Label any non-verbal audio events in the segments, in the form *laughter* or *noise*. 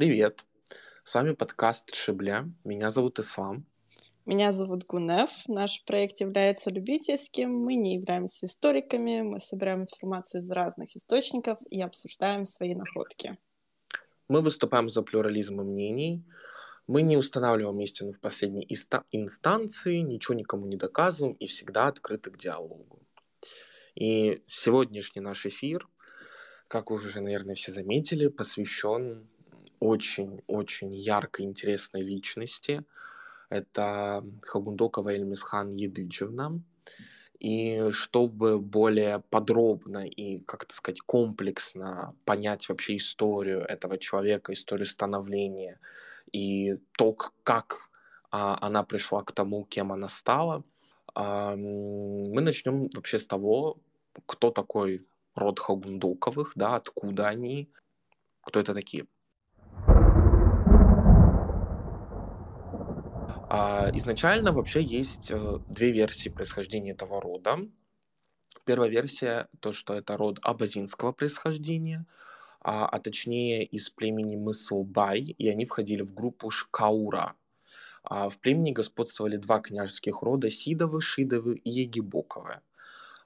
Привет! С вами подкаст Шибля. Меня зовут Ислам. Меня зовут Гунев. Наш проект является любительским. Мы не являемся историками. Мы собираем информацию из разных источников и обсуждаем свои находки. Мы выступаем за плюрализм мнений. Мы не устанавливаем истину в последней инстанции, ничего никому не доказываем и всегда открыты к диалогу. И сегодняшний наш эфир, как уже, наверное, все заметили, посвящен очень-очень яркой, интересной личности. Это Хагундокова Эльмисхан Едыджевна. И чтобы более подробно и, как то сказать, комплексно понять вообще историю этого человека, историю становления и то, как а, она пришла к тому, кем она стала, а, мы начнем вообще с того, кто такой род Хагундоковых, да, откуда они, кто это такие. Изначально вообще есть э, две версии происхождения этого рода. Первая версия то, что это род абазинского происхождения, а, а точнее из племени Мыслбай, и они входили в группу Шкаура. А, в племени господствовали два княжеских рода Сидовы, Шидовы и Егибоковы.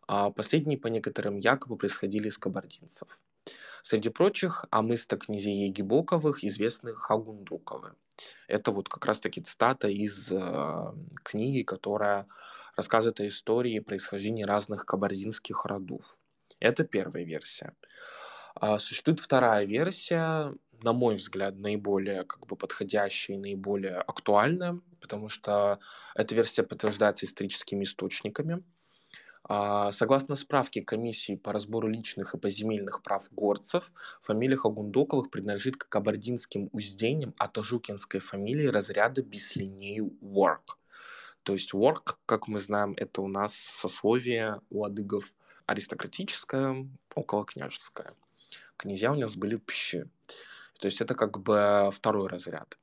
А последние, по некоторым, якобы происходили из кабардинцев. Среди прочих, амыста князей Егибоковых известны Хагундуковы. Это вот как раз-таки цитата из э, книги, которая рассказывает о истории происхождения разных кабардинских родов. Это первая версия. А существует вторая версия, на мой взгляд, наиболее как бы подходящая и наиболее актуальная, потому что эта версия подтверждается историческими источниками. А, согласно справке комиссии по разбору личных и поземельных прав горцев, фамилия Хагундоковых принадлежит к кабардинским уздениям от ажукинской фамилии разряда бислиней Work. То есть Work, как мы знаем, это у нас сословие у адыгов аристократическое, околокняжеское. Князья у нас были пщи. То есть это как бы второй разряд.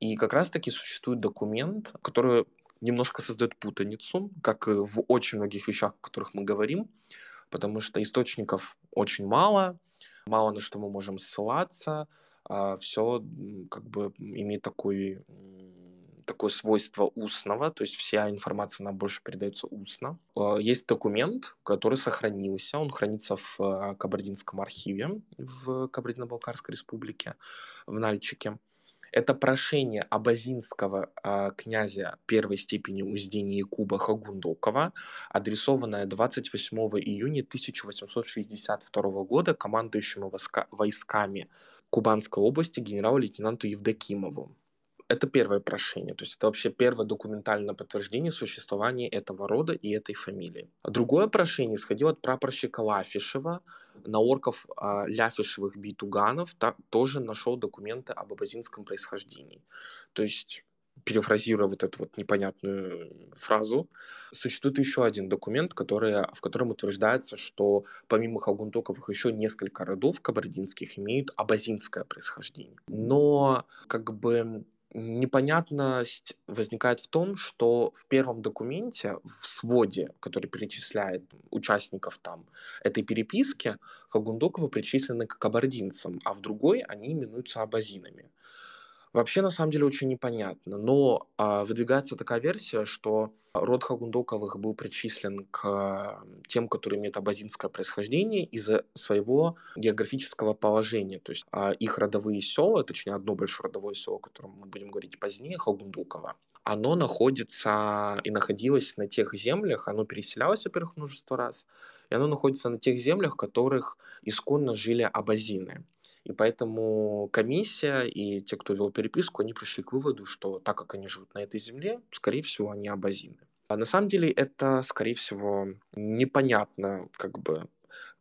И как раз-таки существует документ, который немножко создает путаницу, как и в очень многих вещах, о которых мы говорим, потому что источников очень мало, мало на что мы можем ссылаться, а все как бы имеет такой, такое свойство устного, то есть вся информация нам больше передается устно. А, есть документ, который сохранился, он хранится в а, Кабардинском архиве в Кабардино-Балкарской республике, в Нальчике. Это прошение абазинского э, князя первой степени уздения Якуба Хагундокова, адресованное 28 июня 1862 года командующему войсками Кубанской области генералу-лейтенанту Евдокимову. Это первое прошение, то есть это вообще первое документальное подтверждение существования этого рода и этой фамилии. Другое прошение исходило от прапорщика Лафишева, на орков а, Ляфишевых битуганов, та, тоже нашел документы об абазинском происхождении. То есть перефразируя вот эту вот непонятную фразу, существует еще один документ, который, в котором утверждается, что помимо Хагунтоковых еще несколько родов кабардинских имеют абазинское происхождение. Но как бы непонятность возникает в том, что в первом документе, в своде, который перечисляет участников там этой переписки, Хагундоковы причислены к кабардинцам, а в другой они именуются абазинами. Вообще, на самом деле, очень непонятно. Но а, выдвигается такая версия, что род Хагундоковых был причислен к тем, которые имеют абазинское происхождение из-за своего географического положения. То есть а, их родовые села, точнее, одно большое родовое село, о котором мы будем говорить позднее, Хагундуково, оно находится и находилось на тех землях, оно переселялось, во-первых, множество раз, и оно находится на тех землях, в которых исконно жили абазины. И поэтому комиссия и те, кто вел переписку, они пришли к выводу, что так как они живут на этой земле, скорее всего, они абазины. А на самом деле это, скорее всего, непонятно, как бы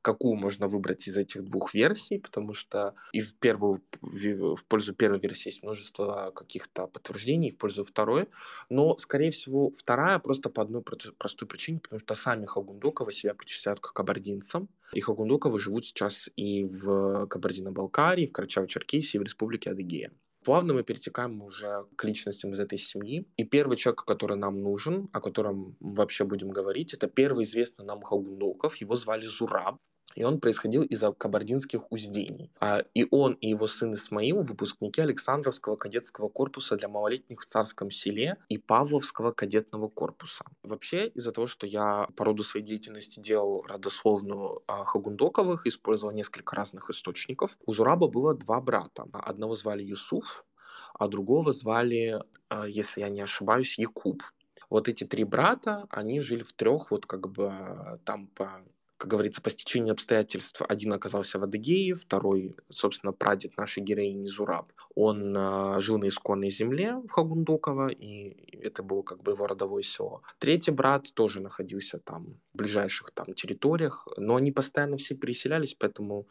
какую можно выбрать из этих двух версий, потому что и в первую в пользу первой версии есть множество каких-то подтверждений, в пользу второй, но, скорее всего, вторая просто по одной простой причине, потому что сами Хагундоковы себя причисляют к кабардинцам, и Хагундоковы живут сейчас и в Кабардино-Балкарии, в Карачаево-Черкесии, в Республике Адыгея. Плавно мы перетекаем уже к личностям из этой семьи. И первый человек, который нам нужен, о котором вообще будем говорить, это первый известный нам Хагундоков. Его звали Зураб. И он происходил из-за кабардинских уздений. А, и он и его сын Исмаил – выпускники Александровского кадетского корпуса для малолетних в Царском селе и Павловского кадетного корпуса. Вообще, из-за того, что я по роду своей деятельности делал родословную а, Хагундоковых, использовал несколько разных источников, у Зураба было два брата. Одного звали Юсуф, а другого звали, а, если я не ошибаюсь, Якуб. Вот эти три брата, они жили в трех, вот как бы там по как говорится, по стечению обстоятельств один оказался в Адыгее, второй, собственно, прадед нашей героини Зураб. Он э, жил на исконной земле в Хагундоково, и это было как бы его родовое село. Третий брат тоже находился там, в ближайших там территориях, но они постоянно все переселялись, поэтому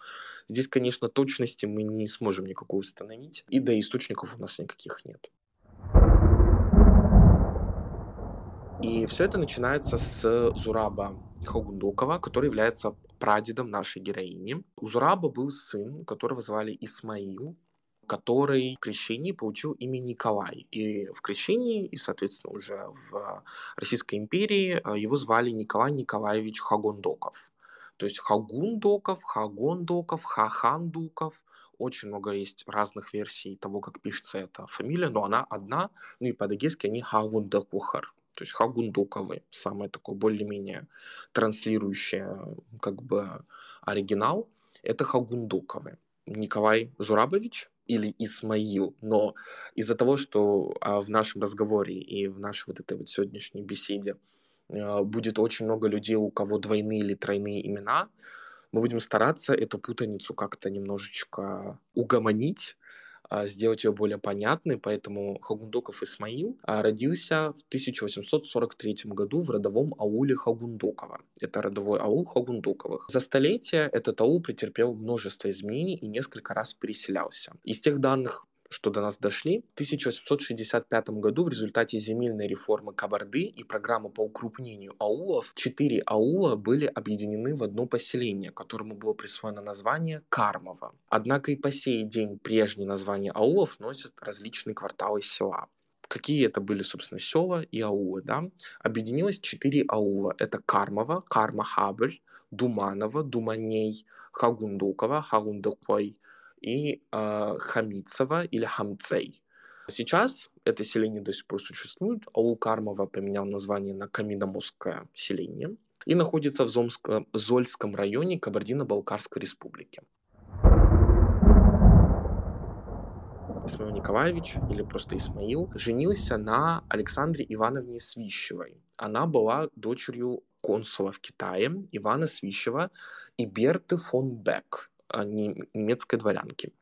здесь, конечно, точности мы не сможем никакой установить, и да, источников у нас никаких нет. И все это начинается с Зураба Хаугундокова, который является прадедом нашей героини. У Зураба был сын, которого звали Исмаил, который в крещении получил имя Николай. И в крещении, и, соответственно, уже в Российской империи э, его звали Николай Николаевич Хагондоков. То есть Хагундоков, Хагондоков, Хахандуков. Очень много есть разных версий того, как пишется эта фамилия, но она одна. Ну и по-адыгейски они Хагундакухар то есть Хагундуковы, самое такое более-менее транслирующее как бы оригинал, это Хагундуковы. Николай Зурабович или Исмаил, но из-за того, что а, в нашем разговоре и в нашей вот этой вот сегодняшней беседе а, будет очень много людей, у кого двойные или тройные имена, мы будем стараться эту путаницу как-то немножечко угомонить, сделать ее более понятной, поэтому Хагундоков Исмаил а, родился в 1843 году в родовом ауле Хагундокова. Это родовой аул Хагундоковых. За столетия этот аул претерпел множество изменений и несколько раз переселялся. Из тех данных, что до нас дошли, в 1865 году в результате земельной реформы Кабарды и программы по укрупнению аулов, четыре аула были объединены в одно поселение, которому было присвоено название Кармово. Однако и по сей день прежние названия аулов носят различные кварталы села. Какие это были, собственно, села и аулы, да? Объединилось четыре аула. Это Кармово, Кармахабль, Думаново, Думаней, Хагундукова, Хагундукой, и э, Хамицева или Хамцей. Сейчас это селение до сих пор существует. Аул Кармова поменял название на Каминомосское селение и находится в Зомско- Зольском районе Кабардино-Балкарской республики. Исмаил Николаевич, или просто Исмаил, женился на Александре Ивановне Свищевой. Она была дочерью консула в Китае Ивана Свищева и Берты фон Бек немецкой дворянки.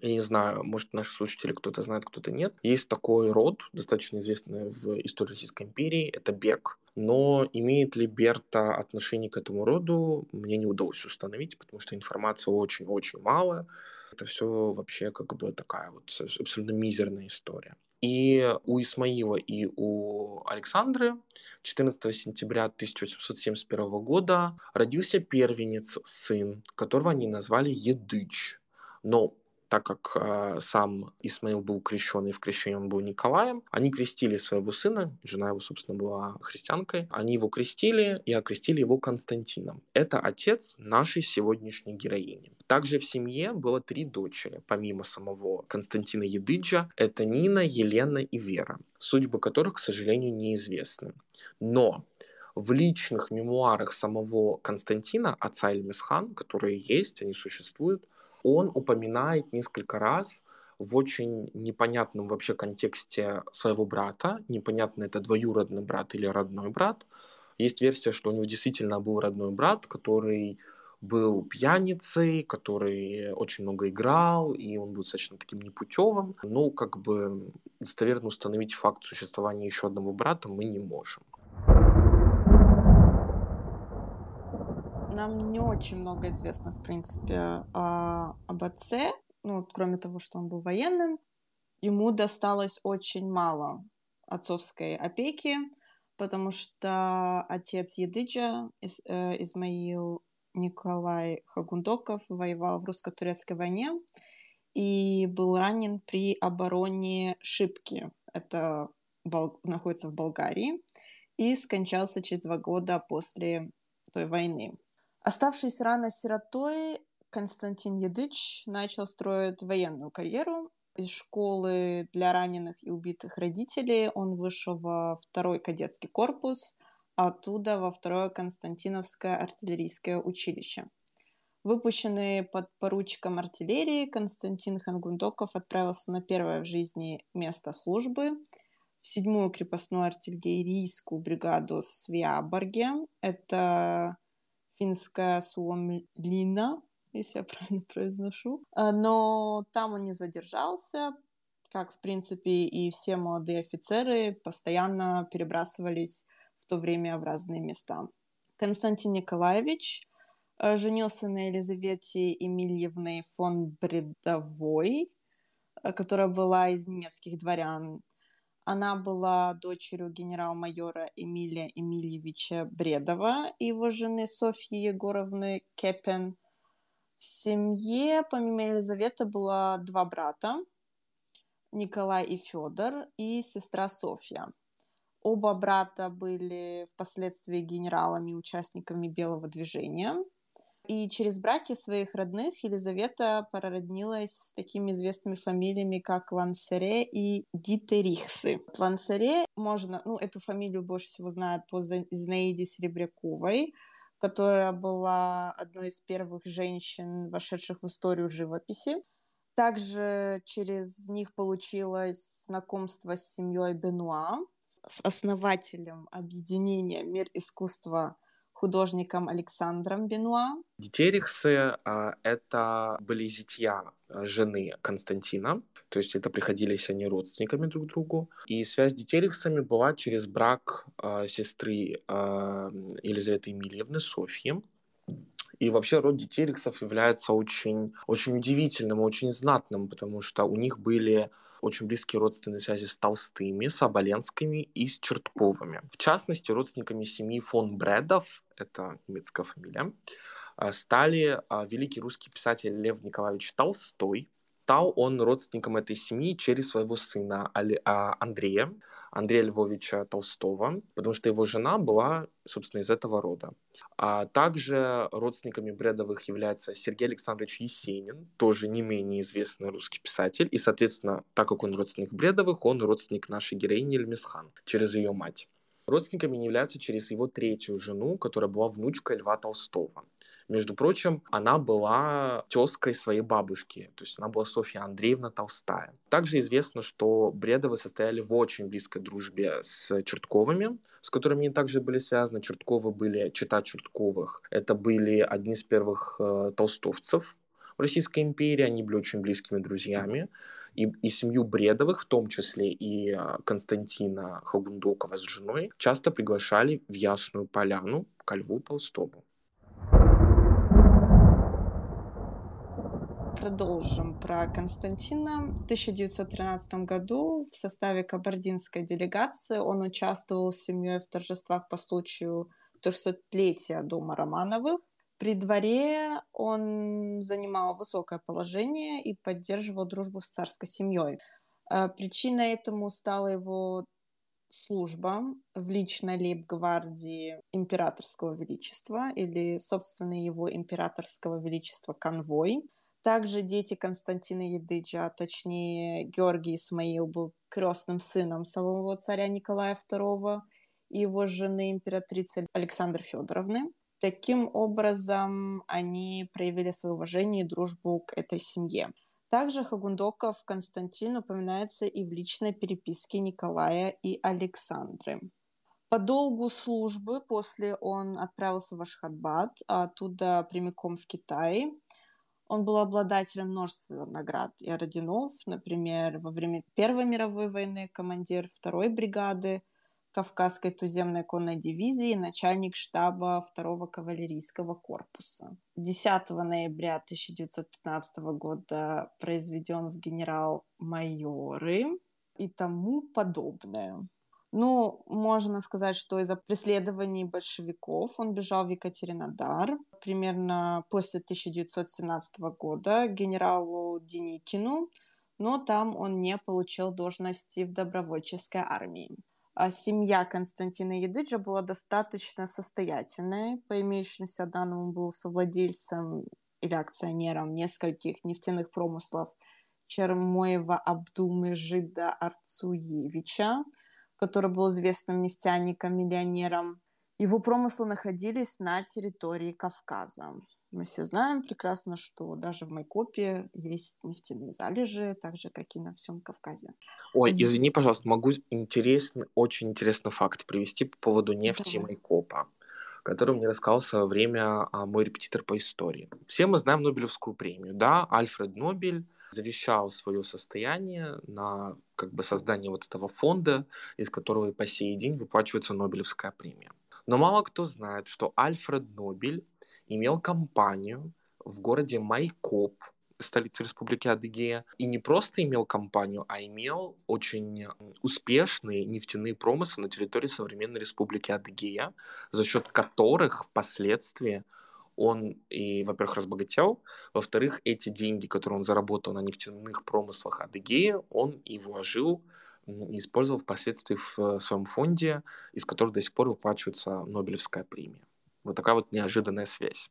Я не знаю, может, наши слушатели кто-то знает, кто-то нет. Есть такой род, достаточно известный в истории Российской империи, это Бек. Но имеет ли Берта отношение к этому роду, мне не удалось установить, потому что информации очень-очень мало. Это все вообще как бы такая вот абсолютно мизерная история. И у Исмаила и у Александры 14 сентября 1871 года родился первенец, сын, которого они назвали Едыч. Но так как э, сам Исмаил был крещен, и в крещении он был Николаем, они крестили своего сына, жена его, собственно, была христианкой, они его крестили и окрестили его Константином. Это отец нашей сегодняшней героини. Также в семье было три дочери, помимо самого Константина Едыджа, это Нина, Елена и Вера, судьбы которых, к сожалению, неизвестны. Но в личных мемуарах самого Константина, отца Эльмисхан, которые есть, они существуют, он упоминает несколько раз в очень непонятном вообще контексте своего брата. Непонятно, это двоюродный брат или родной брат. Есть версия, что у него действительно был родной брат, который был пьяницей, который очень много играл, и он был достаточно таким непутевым. Но как бы достоверно установить факт существования еще одного брата мы не можем. Нам не очень много известно, в принципе, а, об отце. Ну, кроме того, что он был военным, ему досталось очень мало отцовской опеки, потому что отец Едыджа, Ис, э, Измаил Николай Хагундоков, воевал в русско-турецкой войне и был ранен при обороне Шипки. Это Бол... находится в Болгарии. И скончался через два года после той войны. Оставшись рано сиротой, Константин Едыч начал строить военную карьеру. Из школы для раненых и убитых родителей он вышел во второй кадетский корпус, а оттуда во второе Константиновское артиллерийское училище. Выпущенный под поручиком артиллерии, Константин Хангундоков отправился на первое в жизни место службы в седьмую крепостную артиллерийскую бригаду Свиаборге. Это финская Суомлина, если я *laughs* правильно произношу. А, но там он не задержался, как, в принципе, и все молодые офицеры постоянно перебрасывались в то время в разные места. Константин Николаевич э, женился на Елизавете Эмильевне фон Бредовой, э, которая была из немецких дворян. Она была дочерью генерал-майора Эмилия Эмильевича Бредова и его жены Софьи Егоровны Кепен. В семье, помимо Елизаветы, было два брата, Николай и Федор, и сестра Софья. Оба брата были впоследствии генералами, участниками Белого движения. И через браки своих родных Елизавета породнилась с такими известными фамилиями, как Лансере и Дитерихсы. Лансере можно, ну, эту фамилию больше всего знают по Зинаиде Серебряковой, которая была одной из первых женщин, вошедших в историю живописи. Также через них получилось знакомство с семьей Бенуа, с основателем объединения «Мир искусства» художником Александром Бенуа. Дитерихсы а, это были зятья а, жены Константина, то есть это приходились они родственниками друг другу. И связь с Дитерихсами была через брак а, сестры Елизаветы Емельевны Софьи. И вообще род Дитерихсов является очень, очень удивительным, очень знатным, потому что у них были очень близкие родственные связи с Толстыми, с Оболенскими и с Чертковыми. В частности, родственниками семьи фон Бредов, это немецкая фамилия, э, стали а, великий русский писатель Лев Николаевич Толстой, стал он родственником этой семьи через своего сына а, Андрея, Андрея Львовича Толстого, потому что его жена была, собственно, из этого рода. А также родственниками Бредовых является Сергей Александрович Есенин, тоже не менее известный русский писатель. И, соответственно, так как он родственник Бредовых, он родственник нашей героини Эльмисхан через ее мать. Родственниками не являются через его третью жену, которая была внучкой Льва Толстого. Между прочим, она была тезкой своей бабушки, то есть она была Софья Андреевна Толстая. Также известно, что Бредовы состояли в очень близкой дружбе с Чертковыми, с которыми они также были связаны. Чертковы были чита Чертковых. Это были одни из первых э, толстовцев в Российской империи, они были очень близкими друзьями. И, и семью Бредовых, в том числе и э, Константина Хагундокова с женой, часто приглашали в Ясную Поляну к Льву Толстому. Продолжим про Константина. В 1913 году в составе кабардинской делегации он участвовал с семьей в торжествах по случаю 300-летия дома Романовых. При дворе он занимал высокое положение и поддерживал дружбу с царской семьей. Э, причиной этому стала его служба в личной лейб-гвардии императорского величества или, собственно, его императорского величества конвой – также дети Константина Едыджа, а точнее Георгий Исмаил, был крестным сыном самого царя Николая II и его жены императрицы Александры Федоровны. Таким образом, они проявили свое уважение и дружбу к этой семье. Также Хагундоков Константин упоминается и в личной переписке Николая и Александры. По долгу службы после он отправился в Ашхабад, оттуда прямиком в Китай, он был обладателем множества наград и орденов, например, во время Первой мировой войны командир второй бригады Кавказской туземной конной дивизии начальник штаба второго кавалерийского корпуса. 10 ноября 1915 года произведен в генерал-майоры и тому подобное. Ну, можно сказать, что из-за преследований большевиков он бежал в Екатеринодар. Примерно после 1917 года генералу Деникину, но там он не получил должности в добровольческой армии. а семья Константина Едыджа была достаточно состоятельной. По имеющимся данным, он был совладельцем или акционером нескольких нефтяных промыслов Чермоева Абдумежида Арцуевича, который был известным нефтяником-миллионером. Его промыслы находились на территории Кавказа. Мы все знаем прекрасно, что даже в Майкопе есть нефтяные залежи, так же, как и на всем Кавказе. Ой, извини, пожалуйста, могу интересный, очень интересный факт привести по поводу нефти Давай. Майкопа, который мне рассказал в свое время а, мой репетитор по истории. Все мы знаем Нобелевскую премию, да? Альфред Нобель завещал свое состояние на как бы создание вот этого фонда, из которого и по сей день выплачивается Нобелевская премия. Но мало кто знает, что Альфред Нобель имел компанию в городе Майкоп, столице Республики Адыгея, и не просто имел компанию, а имел очень успешные нефтяные промыслы на территории современной Республики Адыгея, за счет которых впоследствии он и, во-первых, разбогател, во-вторых, эти деньги, которые он заработал на нефтяных промыслах Адыгея, он и вложил и использовал впоследствии в своем фонде, из которого до сих пор выплачивается Нобелевская премия. Вот такая вот неожиданная связь.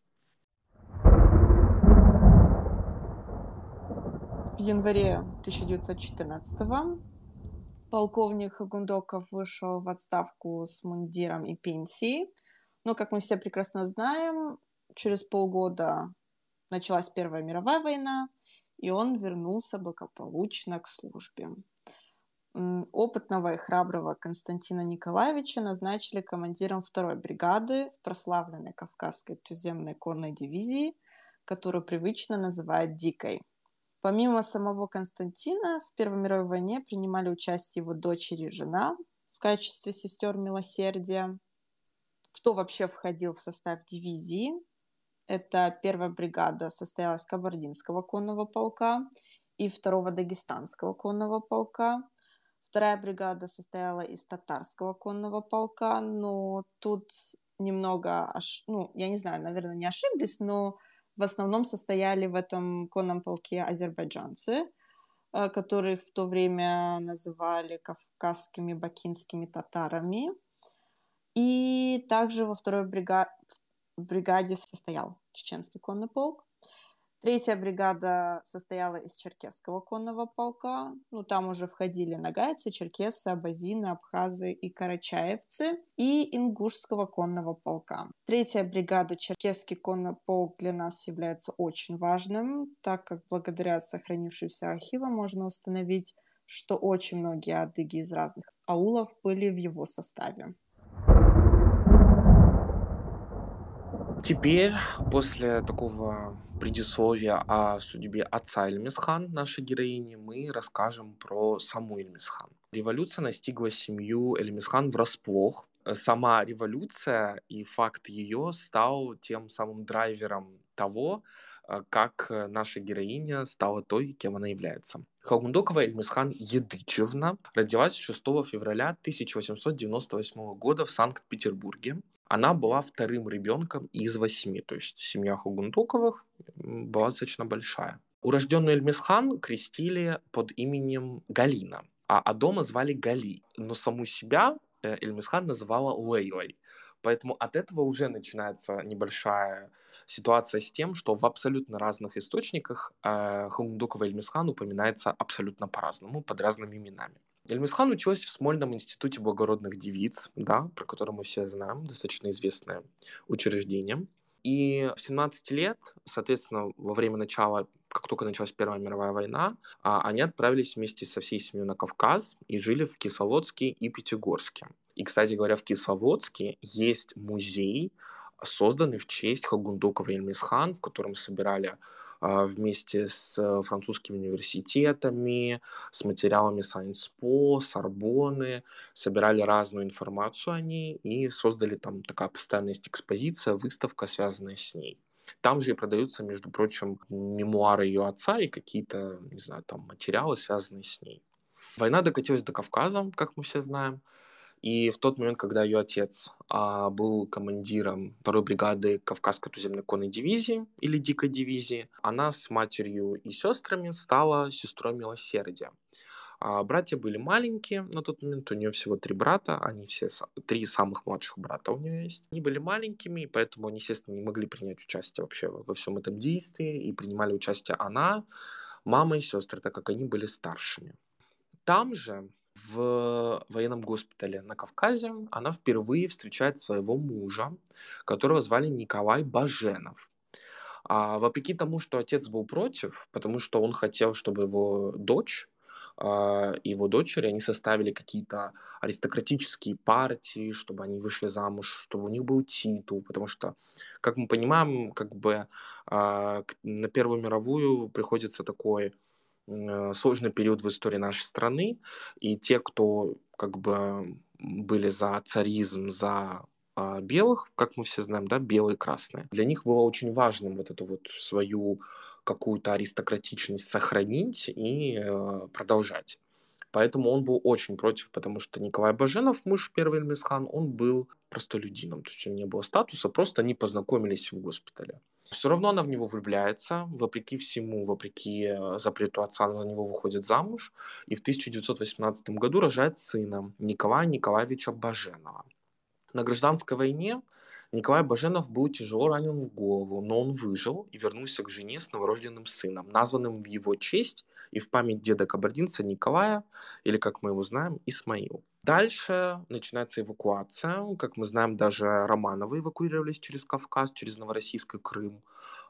В январе 1914 полковник Гундоков вышел в отставку с мундиром и пенсией. Но, как мы все прекрасно знаем, через полгода началась Первая мировая война, и он вернулся благополучно к службе опытного и храброго Константина Николаевича назначили командиром второй бригады в прославленной Кавказской туземной конной дивизии, которую привычно называют «Дикой». Помимо самого Константина, в Первой мировой войне принимали участие его дочери и жена в качестве сестер милосердия. Кто вообще входил в состав дивизии? Это первая бригада состояла из Кабардинского конного полка и второго Дагестанского конного полка – Вторая бригада состояла из татарского конного полка, но тут немного, ну, я не знаю, наверное, не ошиблись, но в основном состояли в этом конном полке азербайджанцы, э, которых в то время называли кавказскими бакинскими татарами. И также во второй брига... бригаде состоял чеченский конный полк. Третья бригада состояла из черкесского конного полка. Ну, там уже входили нагайцы, черкесы, абазины, абхазы и карачаевцы. И ингушского конного полка. Третья бригада, черкесский конный полк, для нас является очень важным, так как благодаря сохранившимся архивам можно установить, что очень многие адыги из разных аулов были в его составе. Теперь, после такого предисловия о судьбе отца Эльмисхан, нашей героини, мы расскажем про саму Эльмисхан. Революция настигла семью Эльмисхан врасплох. Сама революция и факт ее стал тем самым драйвером того, э, как наша героиня стала той, кем она является. Халгундокова Эльмисхан Едычевна родилась 6 февраля 1898 года в Санкт-Петербурге она была вторым ребенком из восьми, то есть семья Хугундуковых была достаточно большая. Урожденную Эльмисхан крестили под именем Галина, а, а дома звали Гали, но саму себя э, Эльмисхан называла Лейлой. Поэтому от этого уже начинается небольшая ситуация с тем, что в абсолютно разных источниках э, Хугундукова Эльмисхан упоминается абсолютно по-разному, под разными именами. Эльмисхан училась в Смольном институте благородных девиц, да, про который мы все знаем, достаточно известное учреждение. И в 17 лет, соответственно, во время начала, как только началась Первая мировая война, а, они отправились вместе со всей семьей на Кавказ и жили в Кисловодске и Пятигорске. И, кстати говоря, в Кисловодске есть музей, созданный в честь Хагундукова Эльмисхан, в котором собирали вместе с э, французскими университетами, с материалами Science Po, Сорбоны, собирали разную информацию о ней и создали там такая постоянная экспозиция, выставка, связанная с ней. Там же и продаются, между прочим, мемуары ее отца и какие-то, не знаю, там материалы, связанные с ней. Война докатилась до Кавказа, как мы все знаем. И в тот момент, когда ее отец а, был командиром второй бригады Кавказской туземной конной дивизии или дикой дивизии, она с матерью и сестрами стала сестрой милосердия. А братья были маленькие на тот момент, у нее всего три брата, они все, три самых младших брата у нее есть. Они были маленькими, поэтому они, естественно, не могли принять участие вообще во всем этом действии, и принимали участие она, мама и сестры, так как они были старшими. Там же, в военном госпитале на Кавказе, она впервые встречает своего мужа, которого звали Николай Баженов. А вопреки тому, что отец был против, потому что он хотел, чтобы его дочь а, его дочери, они составили какие-то аристократические партии, чтобы они вышли замуж, чтобы у них был титул, потому что, как мы понимаем, как бы а, на Первую мировую приходится такой сложный период в истории нашей страны, и те, кто как бы были за царизм, за а, белых, как мы все знаем, да, белые и красные. Для них было очень важным вот эту вот свою какую-то аристократичность сохранить и э, продолжать. Поэтому он был очень против, потому что Николай Баженов, муж первый Эльмисхан, он был простолюдином, то есть у него не было статуса, просто они познакомились в госпитале. Все равно она в него влюбляется, вопреки всему, вопреки э, запрету отца, она за него выходит замуж, и в 1918 году рожает сына Николая Николаевича Баженова. На гражданской войне Николай Баженов был тяжело ранен в голову, но он выжил и вернулся к жене с новорожденным сыном, названным в его честь и в память деда кабардинца Николая, или, как мы его знаем, Исмаил. Дальше начинается эвакуация. Как мы знаем, даже Романовы эвакуировались через Кавказ, через Новороссийск и Крым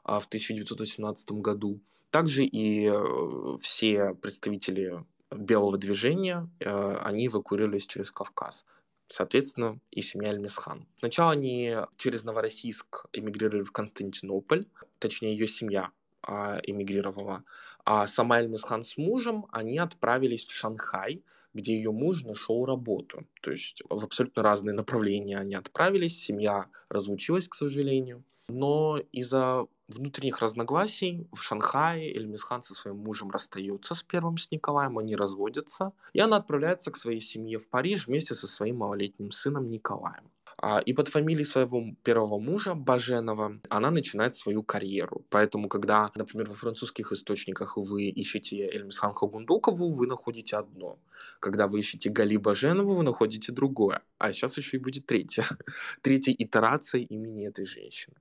а, в 1918 году. Также и э, все представители белого движения, э, они эвакуировались через Кавказ соответственно, и семья Эльмисхан. Сначала они через Новороссийск эмигрировали в Константинополь, точнее, ее семья эмигрировала, а сама Эльмисхан с мужем, они отправились в Шанхай, где ее муж нашел работу. То есть в абсолютно разные направления они отправились, семья разлучилась, к сожалению. Но из-за внутренних разногласий в Шанхае Эльмисхан со своим мужем расстается с первым, с Николаем, они разводятся, и она отправляется к своей семье в Париж вместе со своим малолетним сыном Николаем. А, и под фамилией своего первого мужа, Баженова, она начинает свою карьеру. Поэтому, когда, например, во французских источниках вы ищете Эльмисхан Хагундукову, вы находите одно. Когда вы ищете Гали Баженову, вы находите другое. А сейчас еще и будет третья. *laughs* Третья итерация имени этой женщины.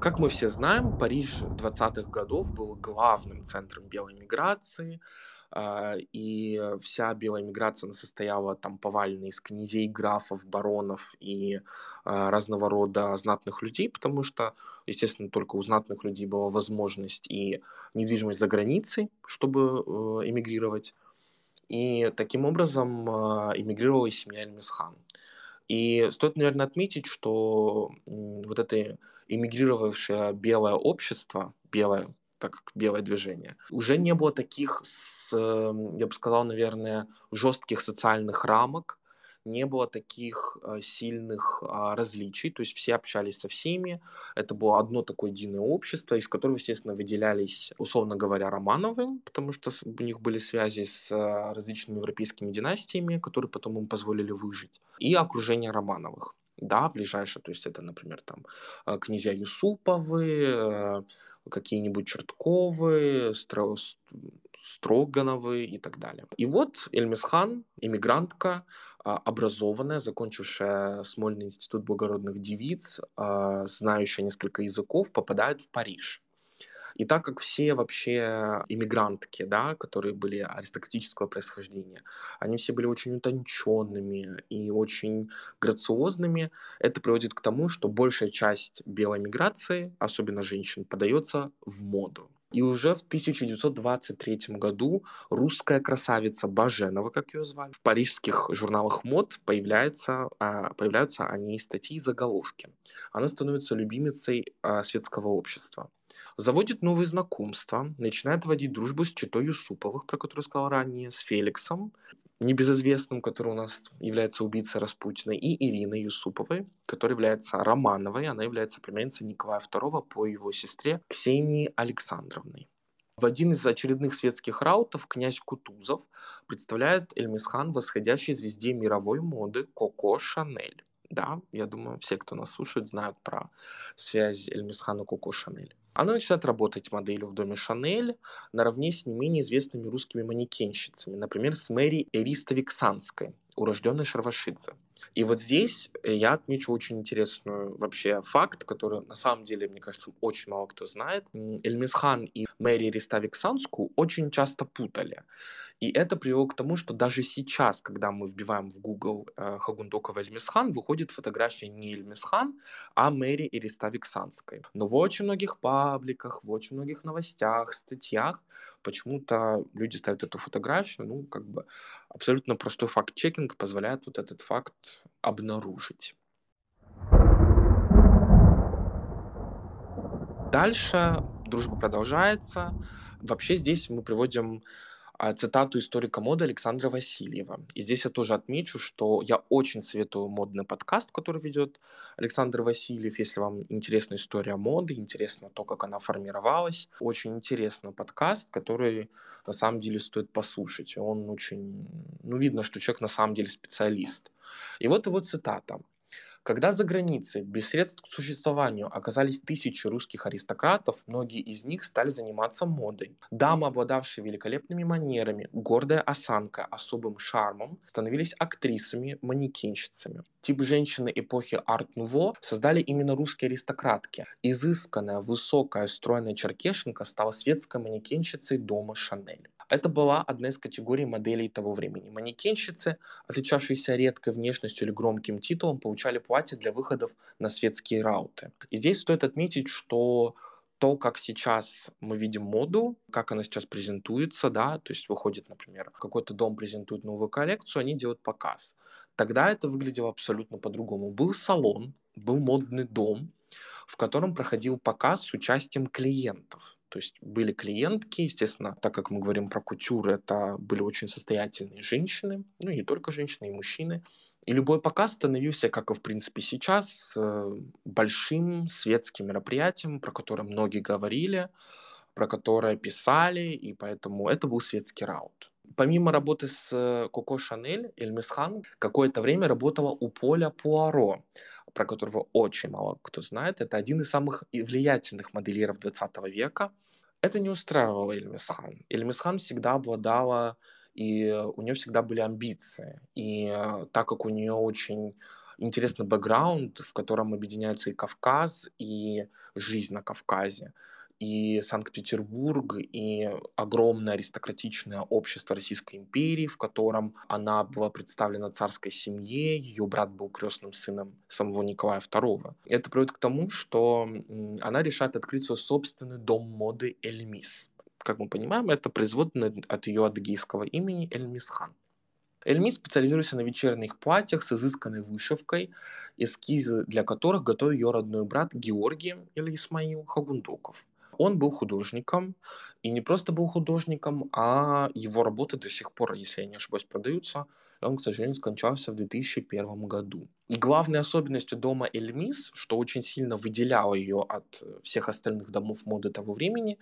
Как мы все знаем, Париж 20-х годов был главным центром белой миграции, и вся белая миграция состояла там повально из князей, графов, баронов и а, разного рода знатных людей, потому что, естественно, только у знатных людей была возможность и недвижимость за границей, чтобы э, эмигрировать. И таким образом а, эмигрировала и семья Эльмисхан. И стоит, наверное, отметить, что вот это эмигрировавшее белое общество, белое, так как белое движение, уже не было таких, я бы сказал, наверное, жестких социальных рамок, не было таких э, сильных э, различий, то есть все общались со всеми, это было одно такое единое общество, из которого, естественно, выделялись, условно говоря, Романовы, потому что у них были связи с э, различными европейскими династиями, которые потом им позволили выжить, и окружение Романовых. Да, ближайшее, то есть это, например, там э, князья Юсуповы, какие-нибудь Чертковы, Стро... Строгановы и так далее. И вот Эльмисхан, иммигрантка, а, образованная, закончившая Смольный институт благородных девиц, а, знающая несколько языков, попадает в Париж. И так как все вообще иммигрантки, да, которые были аристократического происхождения, они все были очень утонченными и очень грациозными, это приводит к тому, что большая часть белой миграции, особенно женщин, подается в моду. И уже в 1923 году русская красавица Баженова, как ее звали, в парижских журналах мод появляется, а, появляются о ней статьи и заголовки. Она становится любимицей а, светского общества. Заводит новые знакомства, начинает водить дружбу с Читой Юсуповых, про которую сказал ранее, с Феликсом небезызвестным, который у нас является убийцей Распутина, и Ириной Юсуповой, которая является Романовой, она является племянницей Николая II по его сестре Ксении Александровной. В один из очередных светских раутов князь Кутузов представляет Эльмисхан восходящей звезде мировой моды Коко Шанель. Да, я думаю, все, кто нас слушает, знают про связь Эльмисхана Коко Шанель. Она начинает работать моделью в доме Шанель наравне с не менее известными русскими манекенщицами, например, с Мэри Эристовиксанской, урожденной Шарвашидзе. И вот здесь э, я отмечу очень интересную вообще факт, который на самом деле, мне кажется, очень мало кто знает. Эльмисхан и Мэри Риставик-Санску очень часто путали. И это привело к тому, что даже сейчас, когда мы вбиваем в Google э, Хагундокова Эльмисхан, выходит фотография не Эльмисхан, а Мэри Ириставик-Санской. Но в очень многих пабликах, в очень многих новостях, статьях почему-то люди ставят эту фотографию, ну, как бы абсолютно простой факт-чекинг позволяет вот этот факт обнаружить. Дальше дружба продолжается. Вообще здесь мы приводим цитату историка моды Александра Васильева. И здесь я тоже отмечу, что я очень советую модный подкаст, который ведет Александр Васильев. Если вам интересна история моды, интересно то, как она формировалась. Очень интересный подкаст, который на самом деле стоит послушать. Он очень... Ну, видно, что человек на самом деле специалист. И вот его цитата. Когда за границей без средств к существованию оказались тысячи русских аристократов, многие из них стали заниматься модой. Дамы, обладавшие великолепными манерами, гордая осанка, особым шармом, становились актрисами, манекенщицами. Тип женщины эпохи арт-нуво создали именно русские аристократки. Изысканная, высокая, стройная черкешенка стала светской манекенщицей дома Шанель. Это была одна из категорий моделей того времени. Манекенщицы, отличавшиеся редкой внешностью или громким титулом, получали платья для выходов на светские рауты. И здесь стоит отметить, что то, как сейчас мы видим моду, как она сейчас презентуется, да, то есть выходит, например, какой-то дом презентует новую коллекцию, они делают показ. Тогда это выглядело абсолютно по-другому. Был салон, был модный дом, в котором проходил показ с участием клиентов. То есть были клиентки, естественно, так как мы говорим про кутюр, это были очень состоятельные женщины, ну и не только женщины, и мужчины. И любой показ становился, как и в принципе сейчас, э, большим светским мероприятием, про которое многие говорили, про которое писали, и поэтому это был светский раут. Помимо работы с э, Коко Шанель, Эльмис Хан какое-то время работала у Поля Пуаро, про которого очень мало кто знает. Это один из самых влиятельных модельеров 20 века. Это не устраивало Эльмисхан. Эльмисхан всегда обладала, и у нее всегда были амбиции. И э, так как у нее очень интересный бэкграунд, в котором объединяется и Кавказ, и жизнь на Кавказе, и Санкт-Петербург, и огромное аристократичное общество Российской империи, в котором она была представлена царской семье, ее брат был крестным сыном самого Николая II. Это приводит к тому, что она решает открыть свой собственный дом моды Эльмис. Как мы понимаем, это производное от ее адыгейского имени Эльмисхан. Эльмис специализируется на вечерних платьях с изысканной вышивкой, эскизы для которых готовил ее родной брат Георгий или Исмаил Хагундоков. Он был художником, и не просто был художником, а его работы до сих пор, если я не ошибаюсь, продаются. И он, к сожалению, скончался в 2001 году. И главной особенностью дома Эльмис, что очень сильно выделяло ее от всех остальных домов моды того времени,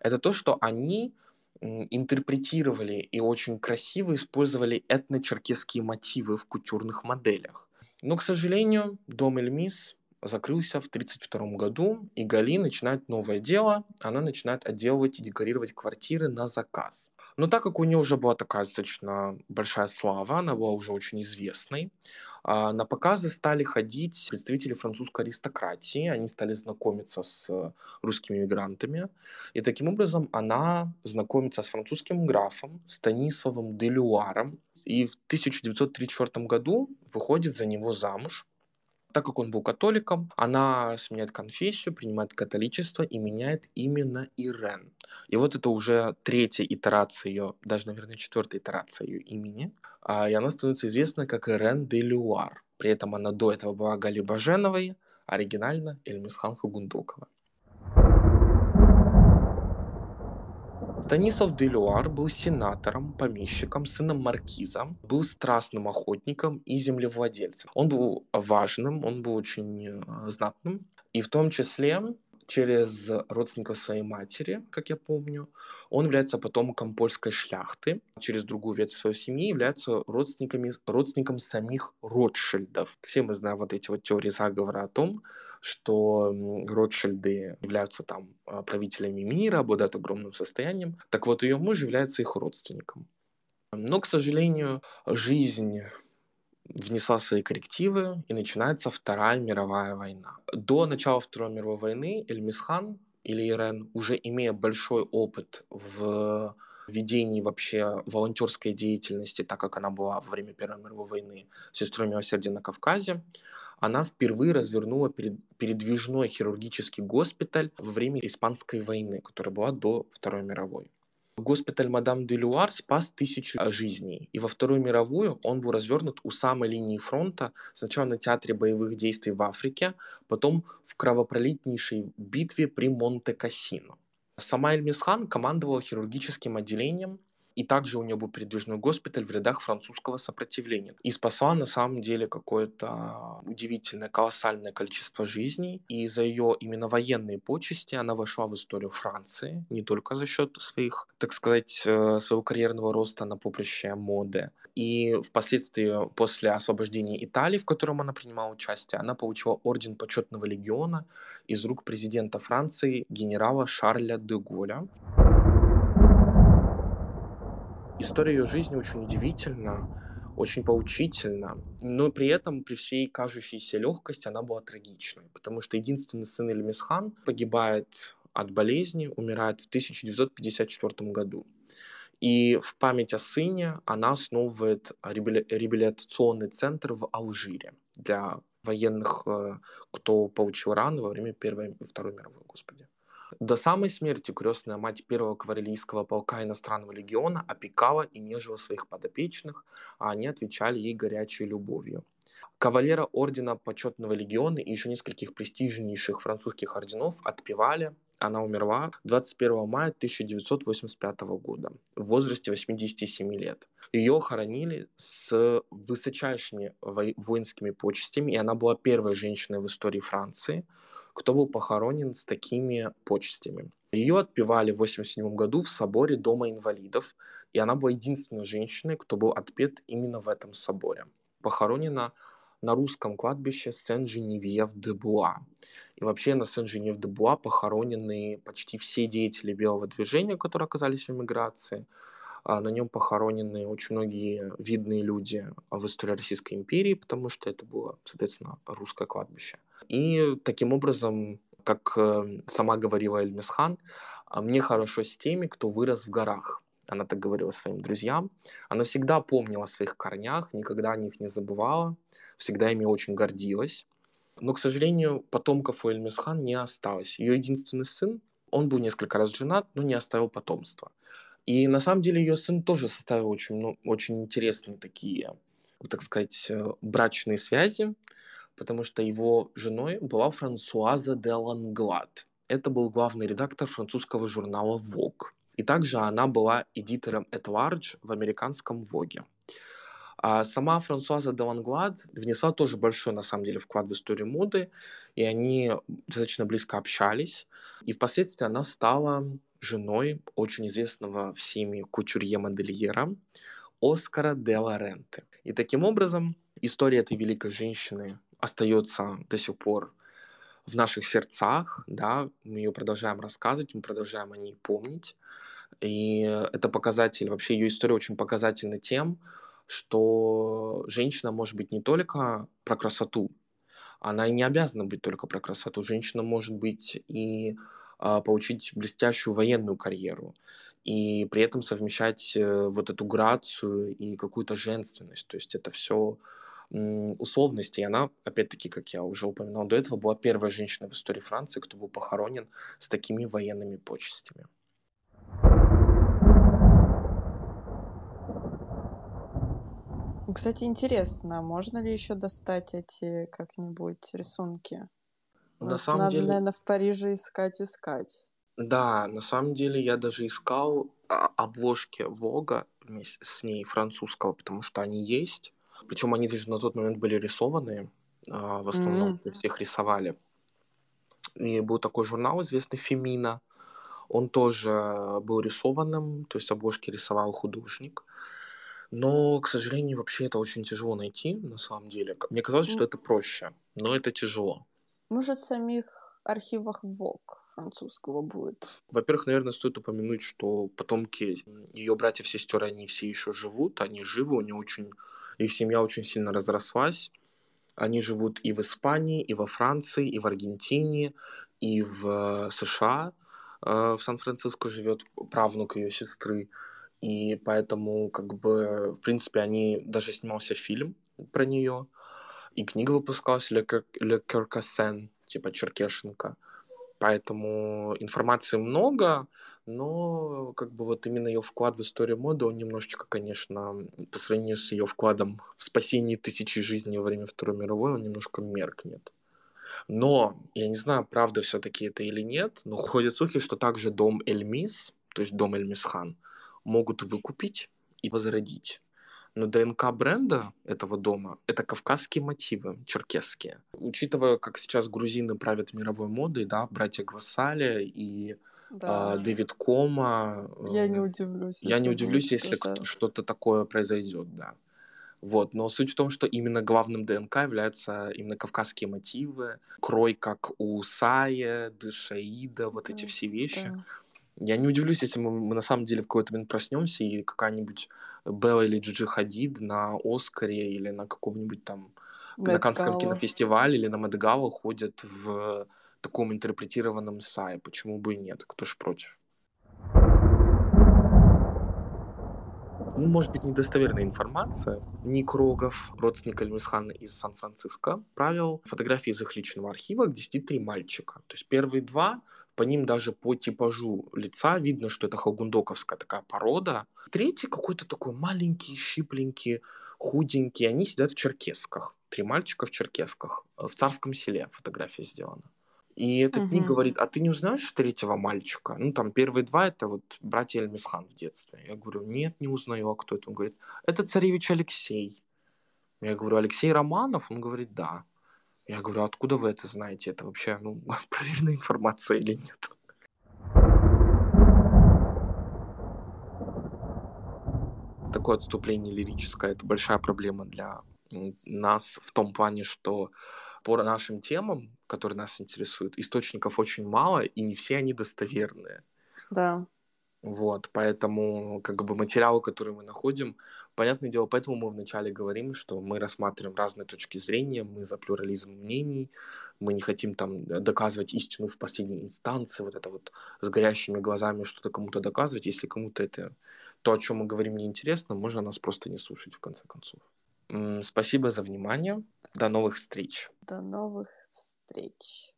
это то, что они интерпретировали и очень красиво использовали этночеркесские мотивы в кутюрных моделях. Но, к сожалению, дом Эльмис закрылся в 1932 году, и Гали начинает новое дело. Она начинает отделывать и декорировать квартиры на заказ. Но так как у нее уже была такая достаточно большая слава, она была уже очень известной, а, на показы стали ходить представители французской аристократии, они стали знакомиться с русскими мигрантами, и таким образом она знакомится с французским графом Станиславом де Люаром, и в 1934 году выходит за него замуж, так как он был католиком, она сменяет конфессию, принимает католичество и меняет именно Ирен. И вот это уже третья итерация ее, даже, наверное, четвертая итерация ее имени. А, и она становится известна как Ирен де Люар. При этом она до этого была Гали Баженовой, оригинально Эльмисхан Хугундокова. Станислав Делюар был сенатором, помещиком, сыном маркиза, был страстным охотником и землевладельцем. Он был важным, он был очень э, знатным, и в том числе через родственников своей матери, как я помню. Он является потомком польской шляхты. Через другую ветвь своей семьи является родственниками, родственником самих Ротшильдов. Все мы знаем вот эти вот теории заговора о том, что Ротшильды являются там а, правителями мира, обладают огромным состоянием. Так вот, ее муж является их родственником. Но, к сожалению, жизнь внесла свои коррективы, и начинается Вторая мировая война. До начала Второй мировой войны Эльмисхан или Ирен, уже имея большой опыт в ведении вообще волонтерской деятельности, так как она была во время Первой мировой войны сестрой милосердия на Кавказе, она впервые развернула передвижной хирургический госпиталь во время Испанской войны, которая была до Второй мировой. Госпиталь Мадам де Люар спас тысячу а, жизней. И во Вторую мировую он был развернут у самой линии фронта, сначала на театре боевых действий в Африке, потом в кровопролитнейшей битве при Монте-Кассино. Сама Эльмисхан командовала хирургическим отделением и также у нее был передвижной госпиталь в рядах французского сопротивления. И спасла на самом деле какое-то удивительное, колоссальное количество жизней. И за ее именно военные почести она вошла в историю Франции, не только за счет своих, так сказать, э, своего карьерного роста на поприще моды. И впоследствии, после освобождения Италии, в котором она принимала участие, она получила орден почетного легиона из рук президента Франции генерала Шарля де Голля. История ее жизни очень удивительна, очень поучительна, но при этом при всей кажущейся легкости она была трагичной, потому что единственный сын Эльмисхан погибает от болезни, умирает в 1954 году. И в память о сыне она основывает реабилитационный центр в Алжире для военных, э, кто получил раны во время Первой и Второй мировой, господи. До самой смерти крестная мать первого кавалерийского полка иностранного легиона опекала и нежила своих подопечных, а они отвечали ей горячей любовью. Кавалера ордена почетного легиона и еще нескольких престижнейших французских орденов отпевали. Она умерла 21 мая 1985 года в возрасте 87 лет. Ее хоронили с высочайшими воинскими почестями, и она была первой женщиной в истории Франции – кто был похоронен с такими почестями. Ее отпевали в 1987 году в соборе Дома инвалидов, и она была единственной женщиной, кто был отпет именно в этом соборе. Похоронена на русском кладбище Сен-Женевьев-де-Буа. И вообще на Сен-Женев-де-Буа похоронены почти все деятели белого движения, которые оказались в эмиграции – а, на нем похоронены очень многие видные люди в истории Российской империи, потому что это было, соответственно, русское кладбище. И таким образом, как э, сама говорила Эльмисхан, «А мне хорошо с теми, кто вырос в горах. Она так говорила своим друзьям. Она всегда помнила о своих корнях, никогда о них не забывала, всегда ими очень гордилась. Но, к сожалению, потомков у Эльмисхан не осталось. Ее единственный сын, он был несколько раз женат, но не оставил потомства. И на самом деле ее сын тоже составил очень, ну, очень интересные такие, так сказать, э, брачные связи, потому что его женой была Франсуаза де Ланглад. Это был главный редактор французского журнала Vogue. И также она была эдитором at large в американском Vogue. А сама Франсуаза де Ланглад внесла тоже большой, на самом деле, вклад в историю моды, и они достаточно близко общались. И впоследствии она стала женой очень известного всеми кутюрье-модельера Оскара де Лоренте. И таким образом история этой великой женщины остается до сих пор в наших сердцах, да, мы ее продолжаем рассказывать, мы продолжаем о ней помнить. И это показатель, вообще ее история очень показательна тем, что женщина может быть не только про красоту, она и не обязана быть только про красоту. Женщина может быть и а, получить блестящую военную карьеру и при этом совмещать э, вот эту грацию и какую-то женственность. То есть это все условности. И она, опять-таки, как я уже упоминал до этого, была первая женщина в истории Франции, кто был похоронен с такими военными почестями. Кстати, интересно, можно ли еще достать эти как-нибудь рисунки? На вот самом надо, деле... наверное, в Париже искать, искать. Да, на самом деле я даже искал а, обложки Вога с ней французского, потому что они есть. Причем они даже на тот момент были рисованные, а, в основном, mm. то есть их рисовали. И был такой журнал известный Фемина. Он тоже был рисованным, то есть обложки рисовал художник. Но, к сожалению, вообще это очень тяжело найти, на самом деле. Мне казалось, что это проще, но это тяжело. Может, в самих архивах ВОК французского будет? Во-первых, наверное, стоит упомянуть, что потомки ее братьев и сестер, они все еще живут, они живы, у нее очень, их семья очень сильно разрослась. Они живут и в Испании, и во Франции, и в Аргентине, и в США. Э, в Сан-Франциско живет правнук ее сестры. И поэтому, как бы, в принципе, они даже снимался фильм про нее, и книга выпускалась «Le, Le Kerkasen», типа Черкешенко. Поэтому информации много, но как бы вот именно ее вклад в историю моды, он немножечко, конечно, по сравнению с ее вкладом в спасение тысячи жизней во время Второй мировой, он немножко меркнет. Но, я не знаю, правда все-таки это или нет, но ходят слухи, что также дом Эльмис, то есть дом Эльмисхан, могут выкупить и возродить. Но ДНК бренда этого дома — это кавказские мотивы, черкесские. Учитывая, как сейчас грузины правят мировой модой, да, братья Гвасали и да. э, Дэвид Кома. Я не удивлюсь. Я не удивлюсь, если что-то такое произойдет, да. Вот, но суть в том, что именно главным ДНК являются именно кавказские мотивы, крой, как у Сая, Дышаида, вот да, эти все вещи. Да. Я не удивлюсь, если мы, мы на самом деле в какой-то момент проснемся и какая-нибудь Белла или Джиджи Хадид на Оскаре или на каком-нибудь там Мэтт на Канском кинофестивале или на Мэдгала ходят в таком интерпретированном сае. Почему бы и нет? Кто ж против? Ну, может быть, недостоверная информация. Ник Рогов, родственник Альмисхана из Сан-Франциско, правил фотографии из их личного архива, где сидит три мальчика. То есть первые два по ним даже по типажу лица видно, что это хагундоковская такая порода. Третий какой-то такой маленький, щипленький, худенький. Они сидят в черкесках. Три мальчика в черкесках. В царском селе фотография сделана. И этот угу. Ник говорит, а ты не узнаешь третьего мальчика? Ну, там первые два, это вот братья Эльмисхан в детстве. Я говорю, нет, не узнаю, а кто это? Он говорит, это царевич Алексей. Я говорю, Алексей Романов? Он говорит, да. Я говорю, откуда вы это знаете? Это вообще, ну, *laughs* проверенная информация или нет? Такое отступление лирическое, это большая проблема для нас в том плане, что по нашим темам, которые нас интересуют, источников очень мало, и не все они достоверные. Да. Вот, поэтому как бы материалы, которые мы находим, понятное дело, поэтому мы вначале говорим, что мы рассматриваем разные точки зрения, мы за плюрализм мнений, мы не хотим там доказывать истину в последней инстанции, вот это вот с горящими глазами что-то кому-то доказывать, если кому-то это то, о чем мы говорим, неинтересно, можно нас просто не слушать в конце концов. Спасибо за внимание. До новых встреч. До новых встреч.